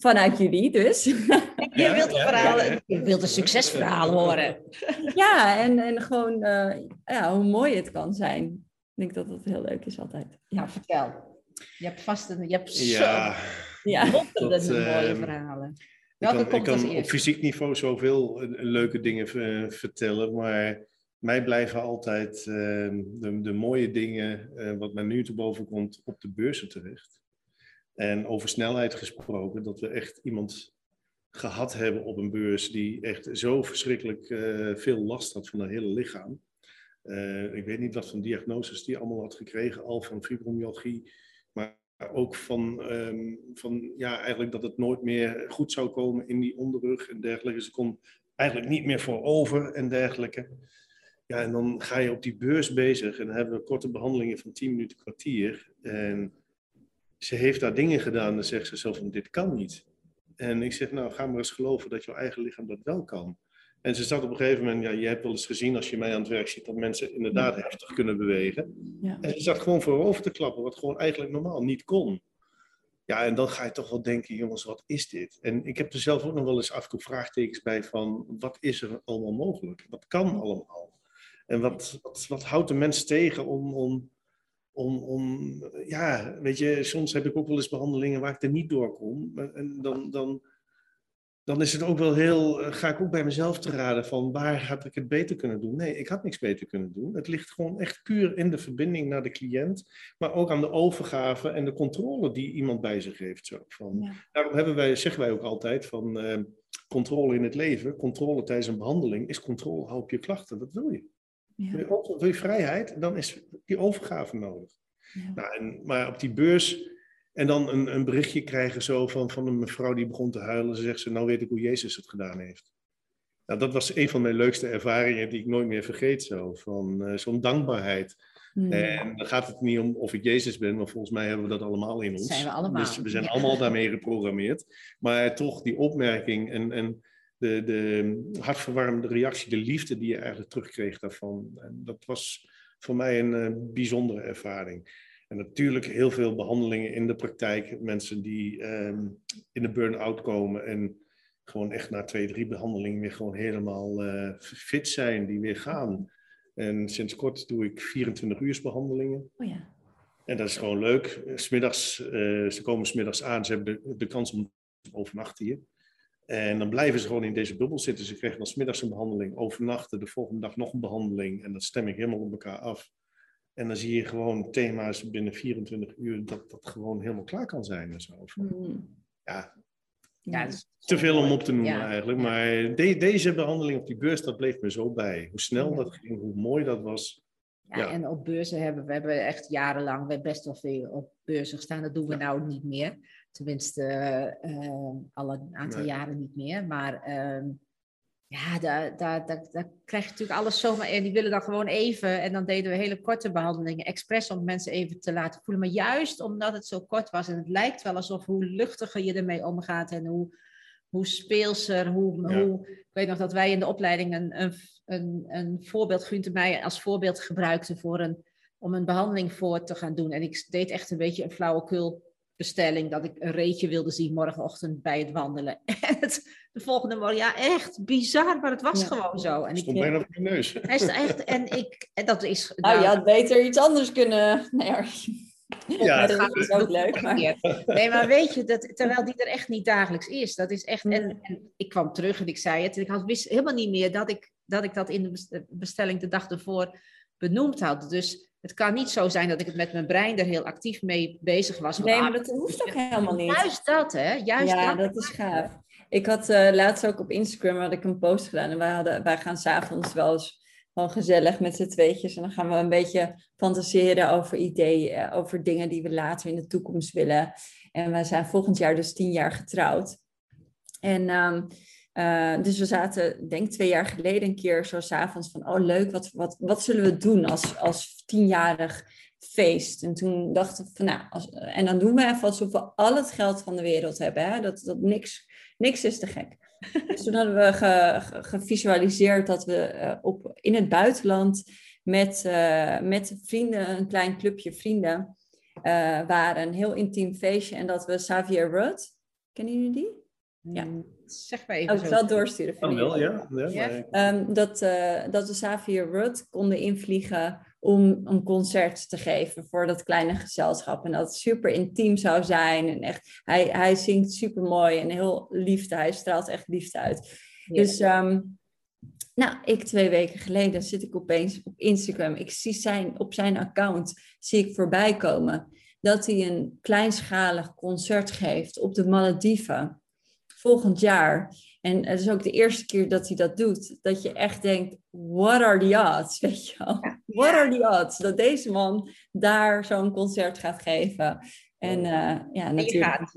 Vanuit jullie dus. Je wilt, een verhaal, je wilt een succesverhaal horen. Ja, en, en gewoon uh, ja, hoe mooi het kan zijn. Ik denk dat dat heel leuk is altijd. Ja, nou, vertel. Je hebt vast een, je hebt ja, zo ja. dat, mooie uh, verhalen. Welke ik kan, ik kan op fysiek niveau zoveel uh, leuke dingen uh, vertellen, maar mij blijven altijd uh, de, de, mooie dingen, uh, wat mij nu te boven komt, op de beurzen terecht. En over snelheid gesproken, dat we echt iemand gehad hebben op een beurs die echt zo verschrikkelijk veel last had van haar hele lichaam. ik weet niet wat voor diagnoses die allemaal had gekregen, al van fibromyalgie, maar ook van, um, van ja, eigenlijk dat het nooit meer goed zou komen in die onderrug en dergelijke. Ze kon eigenlijk niet meer voorover en dergelijke. Ja, en dan ga je op die beurs bezig en dan hebben we korte behandelingen van 10 minuten, kwartier. En ze heeft daar dingen gedaan, dan zegt ze zelf van dit kan niet. En ik zeg, nou ga maar eens geloven dat jouw eigen lichaam dat wel kan. En ze zat op een gegeven moment, ja, je hebt wel eens gezien als je mij aan het werk ziet, dat mensen inderdaad heftig kunnen bewegen. Ja. En ze zat gewoon voorover te klappen, wat gewoon eigenlijk normaal niet kon. Ja, en dan ga je toch wel denken, jongens, wat is dit? En ik heb er zelf ook nog wel eens af en toe vraagtekens bij van, wat is er allemaal mogelijk? Wat kan allemaal? En wat, wat, wat houdt de mens tegen om, om om, om, ja, weet je, soms heb ik ook wel eens behandelingen waar ik er niet door kom. En dan, dan, dan is het ook wel heel, eh, ga ik ook bij mezelf te raden van waar had ik het beter kunnen doen? Nee, ik had niks beter kunnen doen. Het ligt gewoon echt puur in de verbinding naar de cliënt, maar ook aan de overgave en de controle die iemand bij zich heeft. Zo. Van, Daarom hebben wij, zeggen wij ook altijd van uh, controle in het leven, controle tijdens een behandeling is controle op je klachten. Dat wil je. Ja. Wil, je, vrijheid, dan is die overgave nodig. Ja. Nou, en, maar op die beurs en dan een, een berichtje krijgen zo van, van een mevrouw die begon te huilen. Ze zegt ze, nou weet ik hoe Jezus het gedaan heeft. Nou, dat was een van mijn leukste ervaringen die ik nooit meer vergeet. Zo, van uh, zo'n dankbaarheid. Hmm. En dan gaat het niet om of ik Jezus ben, maar volgens mij hebben we dat allemaal in ons. Zijn we allemaal. Dus we zijn allemaal daarmee geprogrammeerd. Maar toch die opmerking en, en de, de hartverwarmende reactie, de liefde die je eigenlijk terugkreeg daarvan. En dat was voor mij een uh, bijzondere ervaring. En natuurlijk heel veel behandelingen in de praktijk. Mensen die ehm, in de burn-out komen en gewoon echt na twee, drie behandelingen weer gewoon helemaal uh, fit zijn, die weer gaan. En sinds kort doe ik 24 uur behandelingen. Oh ja. En dat is gewoon leuk. Smiddags, uh, ze komen smiddags aan, ze hebben de, de kans om te overnachten hier. En dan blijven ze gewoon in deze bubbel zitten. Ze krijgen dan smiddags een behandeling, overnachten, de volgende dag nog een behandeling. En dat stem ik helemaal op elkaar af. En dan zie je gewoon thema's binnen 24 uur dat dat gewoon helemaal klaar kan zijn en zo. Mm. Ja, ja te veel om op te noemen eigenlijk. Maar deze behandeling op die beurs, dat bleef me zo bij. Hoe snel dat ging, hoe mooi dat was. Ja, en op beurzen hebben we hebben echt jarenlang we best wel veel op beurzen gestaan. Dat doen we nou niet meer. Tenminste, uh, al een aantal jaren niet meer. Maar uh, ja, daar, daar, daar, daar krijg je natuurlijk alles zomaar. En die willen dan gewoon even. En dan deden we hele korte behandelingen. Expres om mensen even te laten voelen. Maar juist omdat het zo kort was. En het lijkt wel alsof hoe luchtiger je ermee omgaat. En hoe, hoe speelser. Hoe, hoe, ik weet nog dat wij in de opleiding een, een, een, een voorbeeld. Gunther mij als voorbeeld gebruikten voor een, om een behandeling voor te gaan doen. En ik deed echt een beetje een flauwekul bestelling dat ik een reetje wilde zien morgenochtend bij het wandelen. En het, de volgende morgen, ja, echt bizar, maar het was gewoon zo. En ik stond bijna op je neus. Hij is echt, en ik, en dat is. Nou, nou je had beter iets anders kunnen. Nee, ja, dat is ook leuk. Maar... Nee, maar weet je, dat, terwijl die er echt niet dagelijks is. Dat is echt. En, en ik kwam terug en ik zei het. En ik had, wist helemaal niet meer dat ik, dat ik dat in de bestelling de dag ervoor benoemd had. Dus het kan niet zo zijn dat ik het met mijn brein er heel actief mee bezig was. Nee, maar dat hoeft ook helemaal niet. Juist dat, hè? Juist ja, dat, is gaaf. Ik had uh, laatst ook op Instagram had ik een post gedaan. En wij, hadden, wij gaan s'avonds wel eens gewoon gezellig met z'n tweetjes. En dan gaan we een beetje fantaseren over ideeën, eh, over dingen die we later in de toekomst willen. En wij zijn volgend jaar dus tien jaar getrouwd. En um, uh, dus we zaten, denk twee jaar geleden een keer zo s'avonds van, oh leuk, wat, wat, wat zullen we doen als, als tienjarig feest? En toen dachten we van, nou, als, en dan doen we even alsof we al het geld van de wereld hebben, hè? Dat, dat niks, niks is te gek. dus toen hadden we ge, gevisualiseerd dat we uh, op, in het buitenland met, uh, met vrienden, een klein clubje vrienden, waren, een heel intiem feestje. En dat we Xavier Rudd, kennen jullie die? Ja. Zeg maar even. Oh, ik zal doorsturen. Kan wel, ja. ja, Um, dat, uh, dat we Xavier Rudd konden invliegen om een concert te geven voor dat kleine gezelschap. En dat het super intiem zou zijn. En echt, hij, hij zingt super mooi en heel liefde. Hij straalt echt liefde uit. Dus, um, nou, ik twee weken geleden zit ik opeens op Instagram. Ik zie zijn, op zijn account zie ik voorbij komen dat hij een kleinschalig concert geeft op de Malediven volgend jaar. En het is ook de eerste keer dat hij dat doet. Dat je echt denkt, what are the odds? Weet je wel? What are the odds? Dat deze man daar zo'n concert gaat geven. En uh, ja, natuurlijk.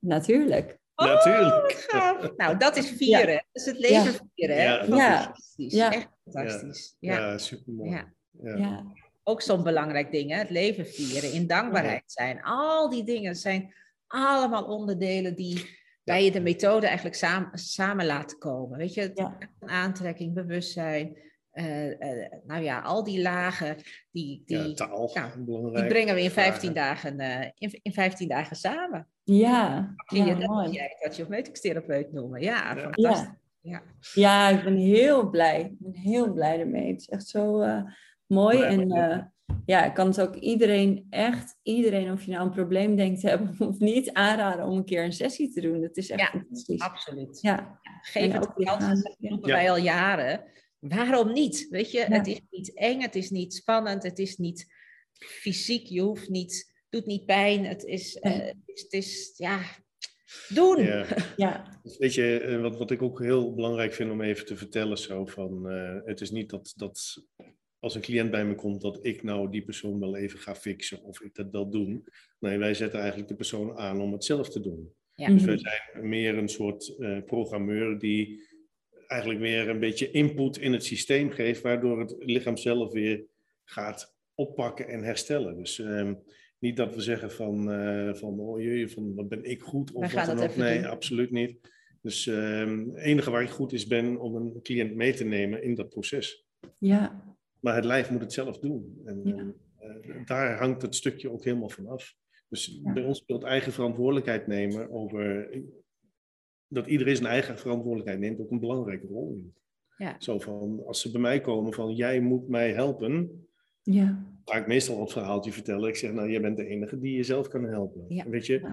Natuurlijk. Oh, natuurlijk. Nou, dat is vieren. Dat is het leven vieren. Ja, ja. Is ja. Echt fantastisch. Ja, ja supermooi. Ja. Ook zo'n belangrijk ding, hè? het leven vieren, in dankbaarheid zijn. Al die dingen zijn allemaal onderdelen die bij je de methode eigenlijk samen, samen laten komen. Weet je, ja. aantrekking, bewustzijn. Uh, uh, nou ja, al die lagen, die, die, ja, taal, die brengen we in 15, dagen, uh, in, in 15 dagen samen. Ja, ja, ja dat mooi. Jij dat je cosmeticstherapeut noemen. Ja, ja, fantastisch. Ja. Ja. ik ben heel blij. Ik ben heel blij ermee. Het is echt zo mooi. en ja, ik kan het ook iedereen, echt iedereen, of je nou een probleem denkt te hebben of niet, aanraden om een keer een sessie te doen. Dat is echt Ja, fantastisch. Absoluut. Ja, Geef En het kans, dat roepen Ja. wij al jaren. Waarom niet? Weet je, Ja. het is niet eng, het is niet spannend, het is niet fysiek, je hoeft niet, het doet niet pijn. Het is, eh, het is, het is, ja, doen. Ja. ja, Dus Weet je, eh, wat, wat ik ook heel belangrijk vind om even te vertellen, zo van, eh, het is niet dat, dat als een cliënt bij me komt, dat ik nou die persoon wel even ga fixen of ik dat wil doen. Nee, wij zetten eigenlijk de persoon aan om het zelf te doen. Ja. Dus Mhm. wij zijn meer een soort eh, programmeur die eigenlijk weer een beetje input in het systeem geeft, waardoor het lichaam zelf weer gaat oppakken en herstellen. Dus ehm, niet dat we zeggen van, eh, van oh jee, van wat ben ik goed of wat dan ook. Nee, doen. absoluut niet. Dus ehm, het enige waar ik goed is ben om een cliënt mee te nemen in dat proces. ja, Maar het lijf moet het zelf doen. En Ja. eh, daar hangt het stukje ook helemaal van af. Dus Ja. bij ons speelt eigen verantwoordelijkheid nemen over dat iedereen zijn eigen verantwoordelijkheid neemt ook een belangrijke rol in. Ja. Zo van, als ze bij mij komen van jij moet mij helpen, ja, ga ik meestal het verhaaltje vertellen. Ik zeg, nou, jij bent de enige die jezelf kan helpen. Ja. Weet je, eh,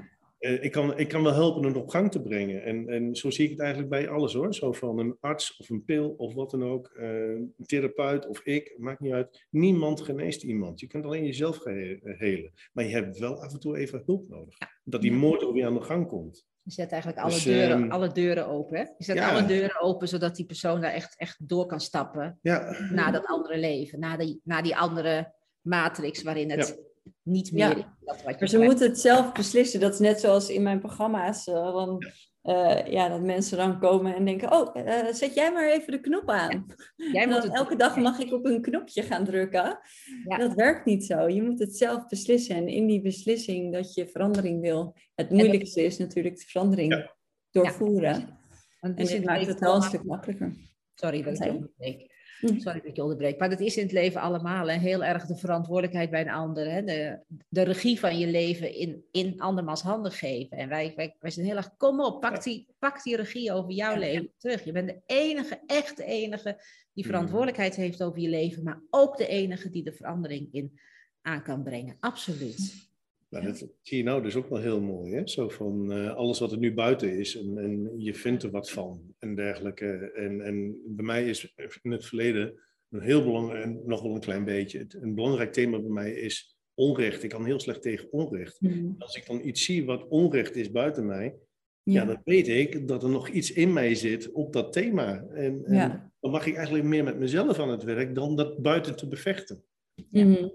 ik, kan, ik kan wel helpen het op gang te brengen. En, en zo zie ik het eigenlijk bij alles hoor. Zo van een arts of een pil of wat dan ook. eh, een therapeut of ik, maakt niet uit. Niemand geneest iemand. Je kunt alleen jezelf eh, helen. Maar je hebt wel af en toe even hulp nodig. Dat die ook weer aan de gang komt. Je zet eigenlijk alle, Dus, deuren, ehm, alle deuren open. Hè? Je zet ja. alle deuren open, zodat die persoon daar echt, echt door kan stappen Ja, naar dat andere leven. Naar die, naar die andere matrix waarin het niet meer Ja. Dat wat je maar ze moeten het zelf beslissen. Dat is net zoals in mijn programma's. eh, dan, eh, ja, dat mensen dan komen en denken, oh, eh, zet jij maar even de knop aan. Jij En moet het elke dag mag ik op een knopje gaan drukken. Ja. Dat werkt niet zo. Je moet het zelf beslissen. En in die beslissing dat je verandering wil. Het moeilijkste is natuurlijk de verandering Ja. doorvoeren. Want En in dit maakt het wel een stuk makkelijker. Sorry dat ik je Zei- onderbreek. Hm. Sorry dat ik je onderbreek. Maar dat is in het leven allemaal hè, heel erg de verantwoordelijkheid bij een ander. Hè? De, de regie van je leven in, in andermans handen geven. En wij, wij, wij zijn heel erg, kom op, pak, die, pak die regie over jouw leven terug. Je bent de enige, echt de enige die Mhm. verantwoordelijkheid heeft over je leven. Maar ook de enige die de verandering in aan kan brengen. Absoluut. Nou, dat zie je nou dus ook wel heel mooi. Hè? Zo van eh, alles wat er nu buiten is en, en je vindt er wat van en dergelijke. En, en bij mij is in het verleden een heel belangrijk, en nog wel een klein beetje, het- een belangrijk thema bij mij is onrecht. Ik kan heel slecht tegen onrecht. Als ik dan iets zie wat onrecht is buiten mij, ja. dan weet ik dat er nog iets in mij zit op dat thema. En, en Ja. dan mag ik eigenlijk meer met mezelf aan het werk dan dat buiten te bevechten. Mhm.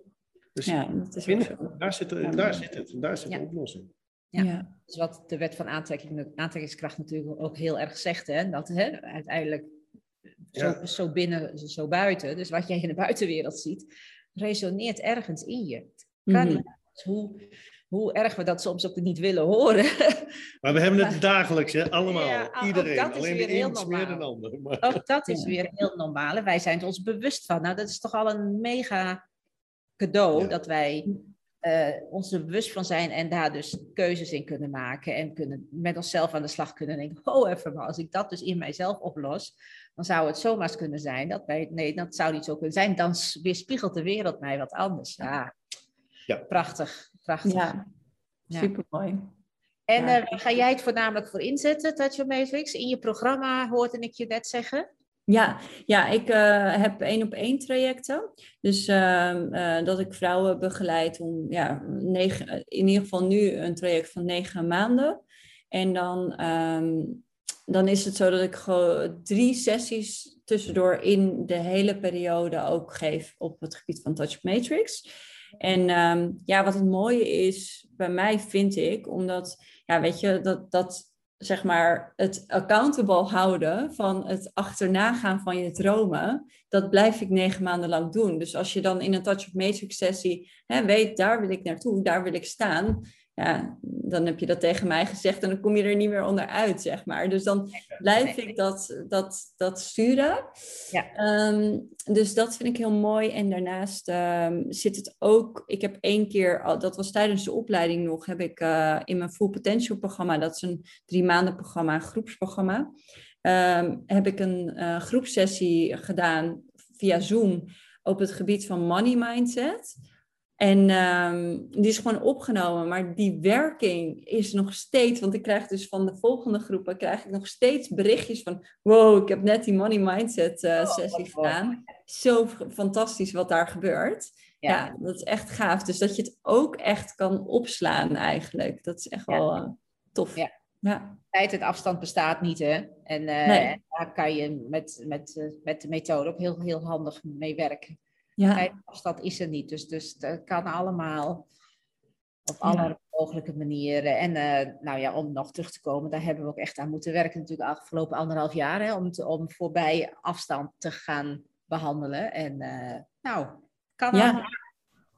Dus Ja, dat is binnen, daar, zit, daar zit het, daar zit Ja. de oplossing. Ja. Ja. Dus wat de wet van aantrekking, aantrekkingskracht natuurlijk ook heel erg zegt. Hè? Dat hè, uiteindelijk zo, Ja. zo binnen, zo buiten. Dus wat jij in de buitenwereld ziet, resoneert ergens in je. Het kan Mhm. niet anders. hoe, hoe erg we dat soms ook niet willen horen. Maar we hebben het dagelijks, hè? allemaal. Ja, ook Iedereen. dat is Alleen weer de een is meer normaal. dan de ander. Maar, ook dat is Ja. weer heel normaal. Wij zijn er ons bewust van. Nou, dat is toch al een mega cadeau Ja. dat wij eh, ons er bewust van zijn en daar dus keuzes in kunnen maken en kunnen met onszelf aan de slag kunnen denken, oh even maar, als ik dat dus in mijzelf oplos, dan zou het zomaar kunnen zijn dat wij, nee, dat zou niet zo kunnen zijn, dan weerspiegelt de wereld mij wat anders. Ja, Ja. prachtig, prachtig. Ja, Ja. supermooi. En Ja. eh, waar ga jij het voornamelijk voor inzetten, Touch Your Matrix? In je programma hoorde ik je net zeggen. Ja, ja ik eh, heb één op één trajecten. Dus ehm, eh, dat ik vrouwen begeleid om, ja, negen, in ieder geval nu een traject van negen maanden. En dan, ehm, dan is het zo dat ik drie sessies tussendoor in de hele periode ook geef op het gebied van Touch Matrix. En ehm, ja, wat het mooie is bij mij, vind ik, omdat, ja, weet je, dat, dat zeg maar, het accountable houden van het achterna gaan van je dromen, dat blijf ik negen maanden lang doen. Dus als je dan in een Touch of Matrix sessie hè, weet, daar wil ik naartoe, daar wil ik staan, ja, dan heb je dat tegen mij gezegd en dan kom je er niet meer onderuit, zeg maar. Dus dan blijf ik dat, dat, dat sturen. Ja. Ehm, dus dat vind ik heel mooi. En daarnaast ehm, zit het ook, ik heb één keer, dat was tijdens de opleiding nog, heb ik eh, in mijn Full Potential programma, dat is een drie maanden programma, een groepsprogramma, ehm, heb ik een eh, groepsessie gedaan via Zoom op het gebied van money mindset. En ehm, die is gewoon opgenomen, maar die werking is nog steeds, want ik krijg dus van de volgende groepen, krijg ik nog steeds berichtjes van, wow, ik heb net die money mindset uh, sessie wat mooi. gedaan. Zo fantastisch wat daar gebeurt. Ja. Ja. dat is echt gaaf. Dus dat je het ook echt kan opslaan eigenlijk. Dat is echt Ja. wel eh, tof. Ja. ja. Tijd en afstand bestaat niet, hè? En, eh, Nee. en daar kan je met, met, eh, met de methode ook heel, heel handig mee werken. Ja. Tijd en afstand is er niet, dus, dus dat kan allemaal op Ja. alle mogelijke manieren. En eh, nou ja, om nog terug te komen, daar hebben we ook echt aan moeten werken natuurlijk de afgelopen anderhalf jaar, hè, om, te, om voorbij afstand te gaan behandelen. En eh, nou, kan Ja. allemaal.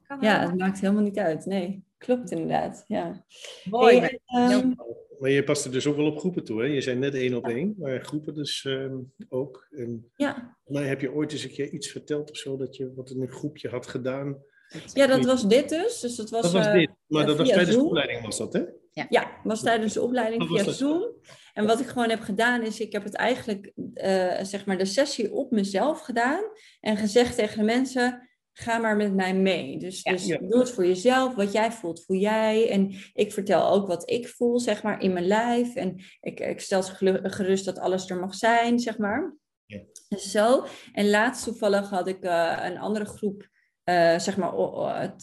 Kan ja, allemaal. het maakt helemaal niet uit. Nee, klopt inderdaad. Ja. Mooi. Hey, Maar je past er dus ook wel op groepen toe, hè? Je zei net één op één, maar groepen dus ehm, ook. En, ja. maar heb je ooit eens een keer iets verteld of zo, dat je wat in een groepje had gedaan? ja, dat was dit dus. Dus dat was, Dat was eh, dit, maar dat was tijdens de opleiding was dat, hè? Ja, was tijdens de opleiding via dat? Zoom. En wat ik gewoon heb gedaan is, ik heb het eigenlijk, eh, zeg maar, de sessie op mezelf gedaan. En gezegd tegen de mensen, ga maar met mij mee. Dus, Ja. dus Ja. doe het voor jezelf. Wat jij voelt, voel jij. En ik vertel ook wat ik voel, zeg maar, in mijn lijf. En ik, ik stel gerust dat alles er mag zijn, zeg maar. Ja. Dus zo. En laatst toevallig had ik eh, een andere groep eh, zeg maar,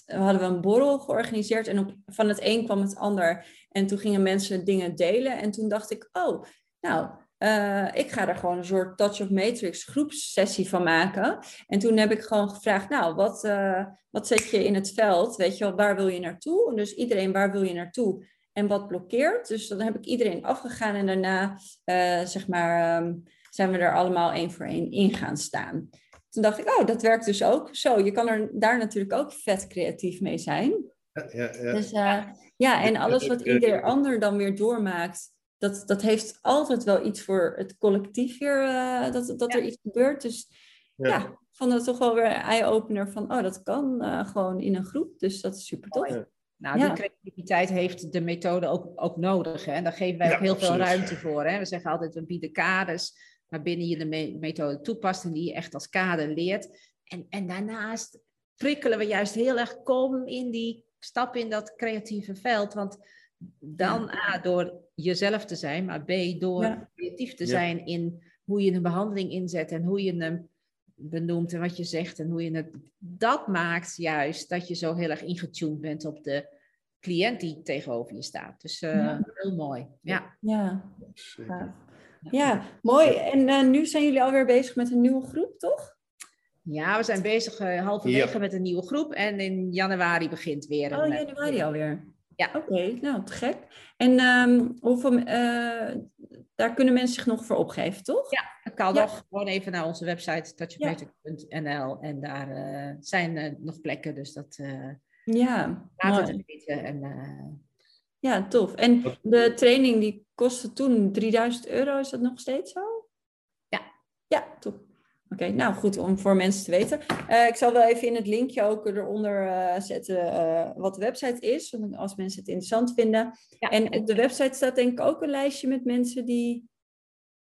hadden we een borrel georganiseerd en op, van het een kwam het ander. En toen gingen mensen dingen delen en toen dacht ik, oh, nou, eh, ik ga er gewoon een soort Touch of Matrix groepssessie van maken. En toen heb ik gewoon gevraagd, nou, wat, eh, wat zet je in het veld? Weet je wel, waar wil je naartoe? En dus iedereen, waar wil je naartoe? En wat blokkeert? Dus dan heb ik iedereen afgegaan en daarna, eh, zeg maar, ehm, zijn we er allemaal één voor één in gaan staan. Toen dacht ik, oh, dat werkt dus ook. Zo, je kan er daar natuurlijk ook vet creatief mee zijn. Ja, ja, ja. Dus ja, en alles wat ieder ander dan weer doormaakt, dat, dat heeft altijd wel iets voor het collectief weer, eh, dat, dat er iets gebeurt. Dus ja, Ja. ik vond het toch wel weer een eye-opener van, oh, dat kan eh, gewoon in een groep. Dus dat is super tof. Ja. Nou, Ja. die creativiteit heeft de methode ook, ook nodig. Hè? En daar geven wij Ja, ook heel veel ruimte voor. Hè? We zeggen altijd, we bieden kaders waarbinnen je de me- methode toepast en die je echt als kader leert. En, en daarnaast prikkelen we juist heel erg, kom in die stap in dat creatieve veld. Want dan A, door jezelf te zijn, maar B, door Ja. creatief te Ja. zijn in hoe je een behandeling inzet en hoe je hem benoemt en wat je zegt en hoe je het... Dat maakt juist dat je zo heel erg ingetuned bent op de cliënt die tegenover je staat. Dus eh, Ja. heel mooi. Ja. Ja, ja mooi. En eh, nu zijn jullie alweer bezig met een nieuwe groep, toch? ja, we zijn bezig eh, halverwege met een nieuwe groep en in januari begint weer een... Oh, januari alweer. Ja. Oké, nou, te gek. En ehm, hoeveel, eh, daar kunnen mensen zich nog voor opgeven, toch? Ja. Het kan Ja. nog gewoon even naar onze website touchofmatrix.nl en daar eh, zijn eh, nog plekken, dus dat eh Ja, laat mooi. het weten. En, eh, Ja, tof. En de training die kostte toen 3000 euro, is dat nog steeds zo? Ja. Ja, top. Oké, nou goed om voor mensen te weten. Eh, ik zal wel even in het linkje ook eronder eh, zetten eh, wat de website is, als mensen het interessant vinden. ja, En op de website staat denk ik ook een lijstje met mensen die,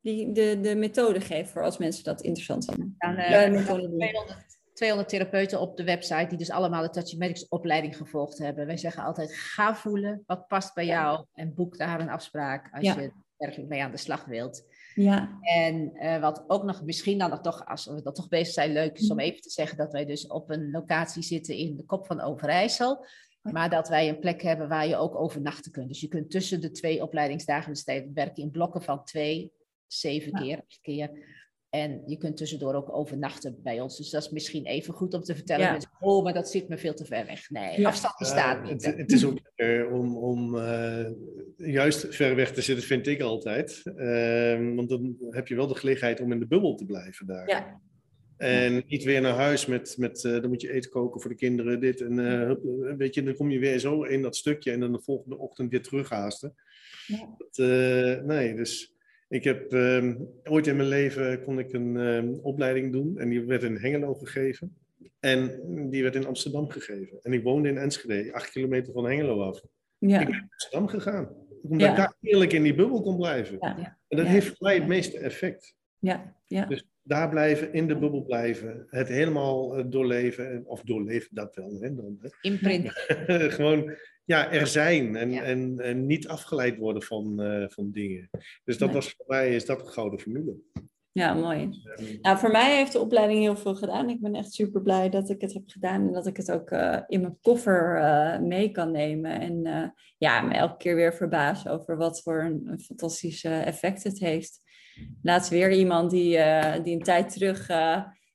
die de, de methode geven voor als mensen dat interessant vinden. Ja, doen. 200, 200 therapeuten op de website die dus allemaal de Touch Medics opleiding gevolgd hebben. Wij zeggen altijd, ga voelen wat past bij jou en boek daar een afspraak als Ja. je werkelijk mee aan de slag wilt. Ja, En eh, wat ook nog misschien dan nog toch, als we dat toch bezig zijn, leuk is om even te zeggen dat wij dus op een locatie zitten in de kop van Overijssel. Maar dat wij een plek hebben waar je ook overnachten kunt. Dus je kunt tussen de twee opleidingsdagen dus steeds werken in blokken van twee, zeven keer, acht keer. En je kunt tussendoor ook overnachten bij ons. Dus dat is misschien even goed om te vertellen. Ja. Mensen, oh, maar dat zit me veel te ver weg. Nee, Ja. afstand bestaat Ja, niet. het, het is ook lekker om, om eh, juist ver weg te zitten, vind ik altijd. Ehm, want dan heb je wel de gelegenheid om in de bubbel te blijven daar. ja, En niet weer naar huis met, met eh, dan moet je eten koken voor de kinderen, dit. En eh, eh, weet je, dan kom je weer zo in dat stukje en dan de volgende ochtend weer terughaasten. Ja. Dat, eh, nee, dus ik heb ehm, ooit in mijn leven kon ik een ehm, opleiding doen en die werd in Hengelo gegeven. En die werd in Amsterdam gegeven. En ik woonde in Enschede, acht kilometer van Hengelo af. ja. Ik ben naar Amsterdam gegaan. Omdat Ja. ik daar eerlijk in die bubbel kon blijven. Ja. En dat heeft voor mij het meeste effect. Ja, ja. Dus daar blijven, in de bubbel blijven, het helemaal eh, doorleven, of doorleven dat wel, hè, dan, hè. Imprint. gewoon ja, er zijn en, Ja. en, en niet afgeleid worden van, eh, van dingen. Dus dat Nee. was voor mij is dat een gouden formule. Ja, mooi. Ehm, Nou, voor mij heeft de opleiding heel veel gedaan. Ik ben echt super blij dat ik het heb gedaan en dat ik het ook eh, in mijn koffer eh, mee kan nemen. En ja, me elke keer weer verbazen over wat voor een, een fantastische effect het heeft. Laatst weer iemand die, die een tijd terug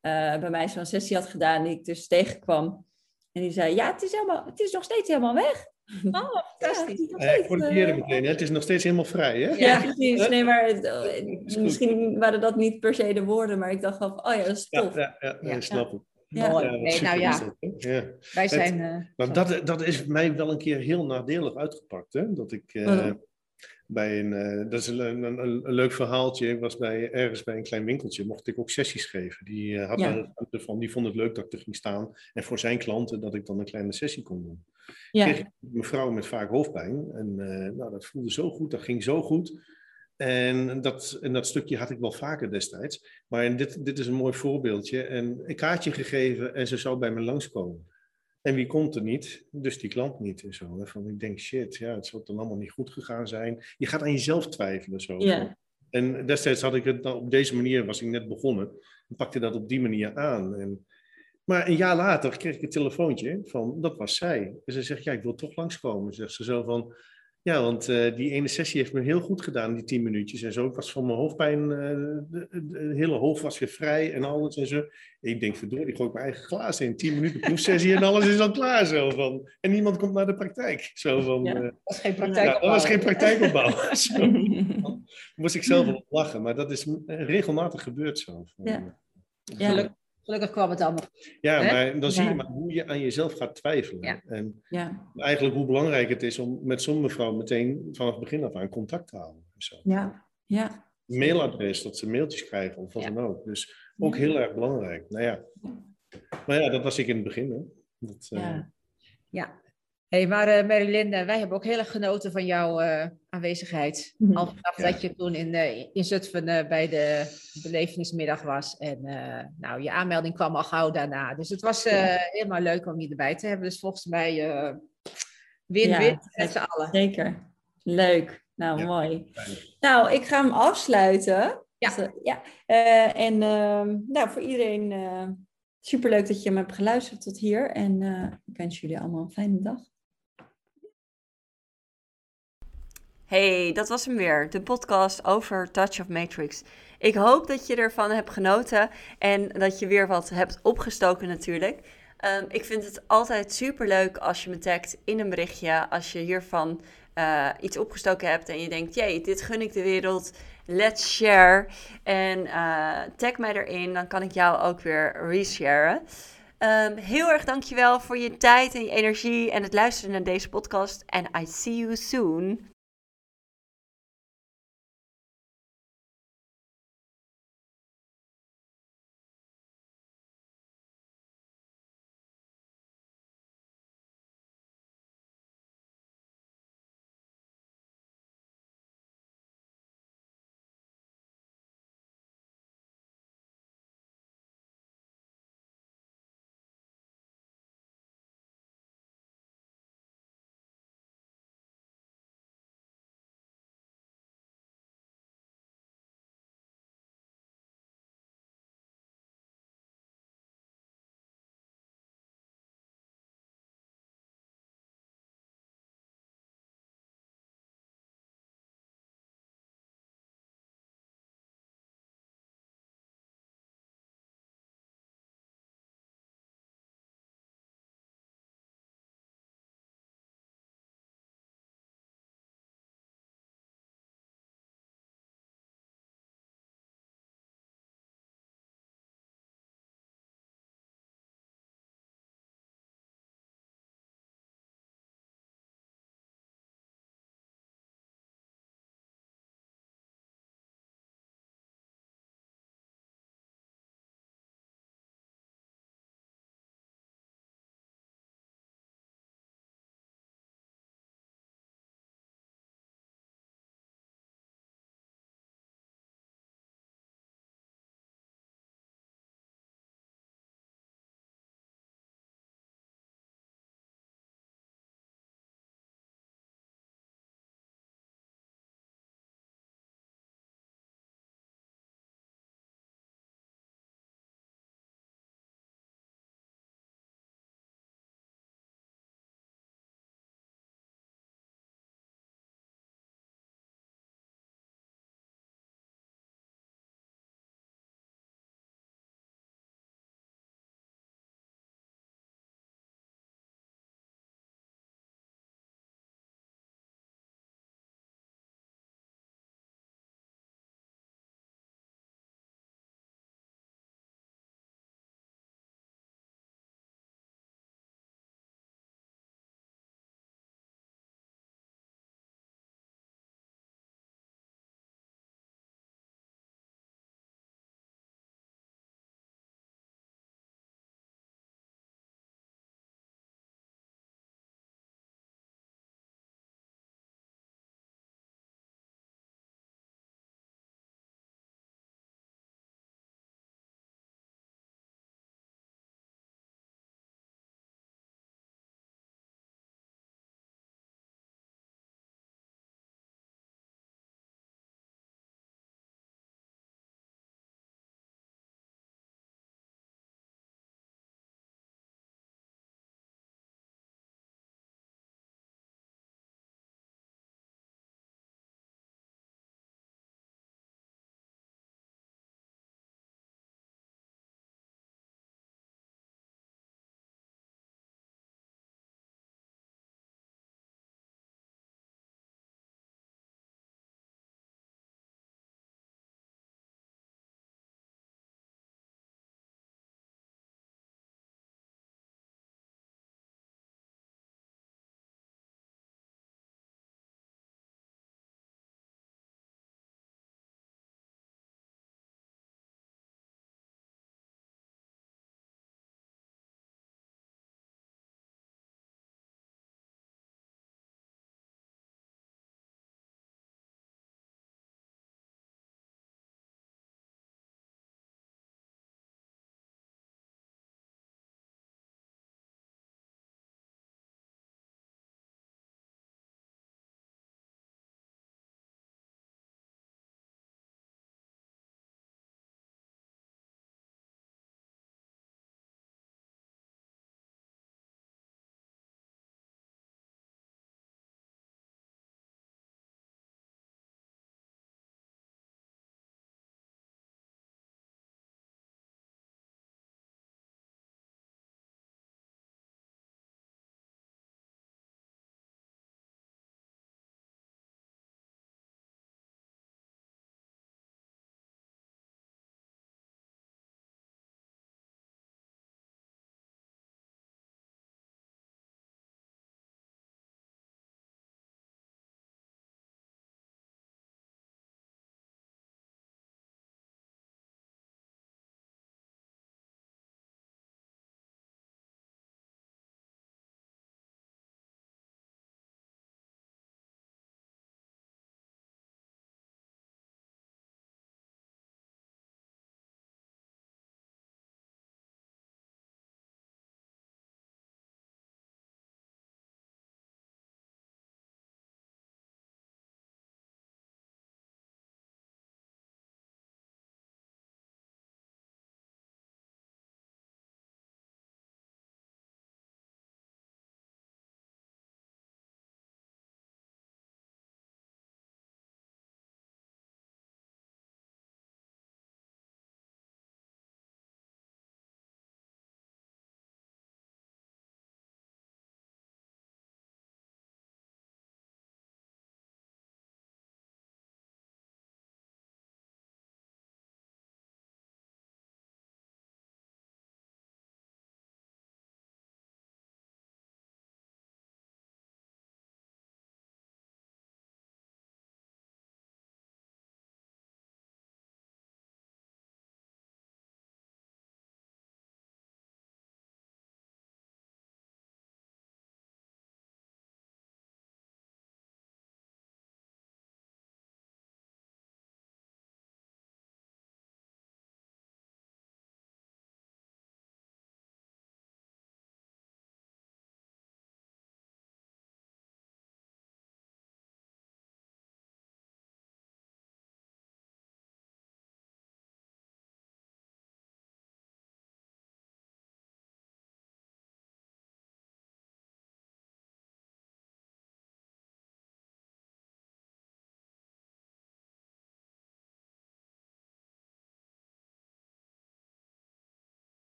bij mij zo'n sessie had gedaan, die ik dus tegenkwam. En die zei, ja, het is, helemaal, het is nog steeds helemaal weg. Oh, fantastisch. Ja, het is nog ja, ik steeds, corrigeer eh, het meteen, hè. het is nog steeds helemaal vrij. Hè? ja, precies. Nee, maar het- goed. misschien waren dat niet per se de woorden, maar ik dacht van, oh ja, dat is Ja, tof. ja, ja, Ja. ik snap het. Ja. Mooi. Ja, nee, nou ja, ja. wij zijn... eh, Maar dat, dat is mij wel een keer heel nadelig uitgepakt. Hè? Dat ik eh, Waarom? Bij een, eh, dat is een, een, een, leuk verhaaltje. Ik was bij, ergens bij een klein winkeltje, mocht ik ook sessies geven. Die eh, had Ja. daar de ruimte van, die vond het leuk dat ik er ging staan. En voor zijn klanten dat ik dan een kleine sessie kon doen. Ja. Kreeg ik een mevrouw met vaak hoofdpijn. En eh, nou, dat voelde zo goed, dat ging zo goed. En dat, en dat stukje had ik wel vaker destijds. Maar dit, dit is een mooi voorbeeldje. En een kaartje gegeven en ze zou bij me langskomen. En wie komt er niet? Dus die klant niet. En zo. hè. Van, ik denk, shit, ja, het zal dan allemaal niet goed gegaan zijn. Je gaat aan jezelf twijfelen. Zo. Ja. En destijds had ik het op deze manier, was ik net begonnen. En pakte dat op die manier aan. En, maar een jaar later kreeg ik een telefoontje van, dat was zij. En ze zegt, ja, ik wil toch langskomen. Zegt ze zo van, ja, want eh, die ene sessie heeft me heel goed gedaan, die tien minuutjes en zo. Ik was van mijn hoofdpijn, eh, de hele hoofd was weer vrij en alles en zo. Ik denk, verdorie, gooi ik mijn eigen glazen in. Tien minuten proefsessie en alles is al klaar. Zo van. En niemand komt naar de praktijk. Zo van, Ja. eh, dat was geen ja, praktijk. dat was geen praktijkopbouw. Zo moest ik zelf wel lachen, maar dat is regelmatig gebeurd zo. Van, Ja. Ja. Gelukkig, kwam het allemaal. ja, maar dan zie je Ja. maar hoe je aan jezelf gaat twijfelen. Ja. En ja, eigenlijk hoe belangrijk het is om met zo'n mevrouw meteen vanaf het begin af aan contact te houden. Zo. ja, ja. Mailadres, dat ze mailtjes krijgen of wat Ja. dan ook. Dus ook Ja. heel erg belangrijk. Nou ja. Maar ja, dat was ik in het begin. Hè. Dat, eh, Ja. Ja. Hey, maar eh Marilyn, eh, wij hebben ook heel erg genoten van jouw eh, aanwezigheid. Mhm. Al vanaf Ja. dat je toen in, in Zutphen eh, bij de belevenismiddag was. En eh, nou, je aanmelding kwam al gauw daarna. Dus het was eh, helemaal leuk om je erbij te hebben. Dus volgens mij eh, win-win Ja, met z'n allen. Zeker. Leuk. Nou, Ja. mooi. fijn. Nou, ik ga hem afsluiten. Ja. Dus, eh, ja. En ehm, nou, voor iedereen eh superleuk dat je me hebt geluisterd tot hier. En eh, ik wens jullie allemaal een fijne dag. Hey, dat was hem weer. De podcast over Touch of Matrix. Ik hoop dat je ervan hebt genoten en dat je weer wat hebt opgestoken natuurlijk. Ehm, ik vind het altijd super leuk als je me tagt in een berichtje. Als je hiervan eh, iets opgestoken hebt en je denkt, jee, dit gun ik de wereld. Let's share. En eh, tag mij erin, dan kan ik jou ook weer resharen. Ehm, heel erg dankjewel voor je tijd en je energie en het luisteren naar deze podcast. En I see you soon.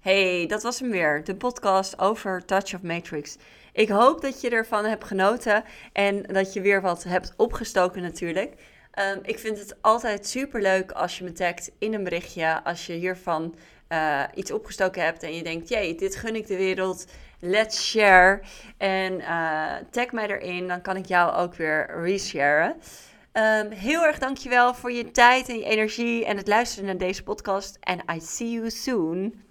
Hey, dat was hem weer. De podcast over Touch of Matrix. Ik hoop dat je ervan hebt genoten en dat je weer wat hebt opgestoken natuurlijk. Ehm, ik vind het altijd super leuk als je me tagt in een berichtje. Als je hiervan uh, iets opgestoken hebt en je denkt: jee, dit gun ik de wereld. Let's share. En uh, tag mij erin, dan kan ik jou ook weer resharen. Um, heel erg dankjewel voor je tijd en je energie en het luisteren naar deze podcast. En I see you soon.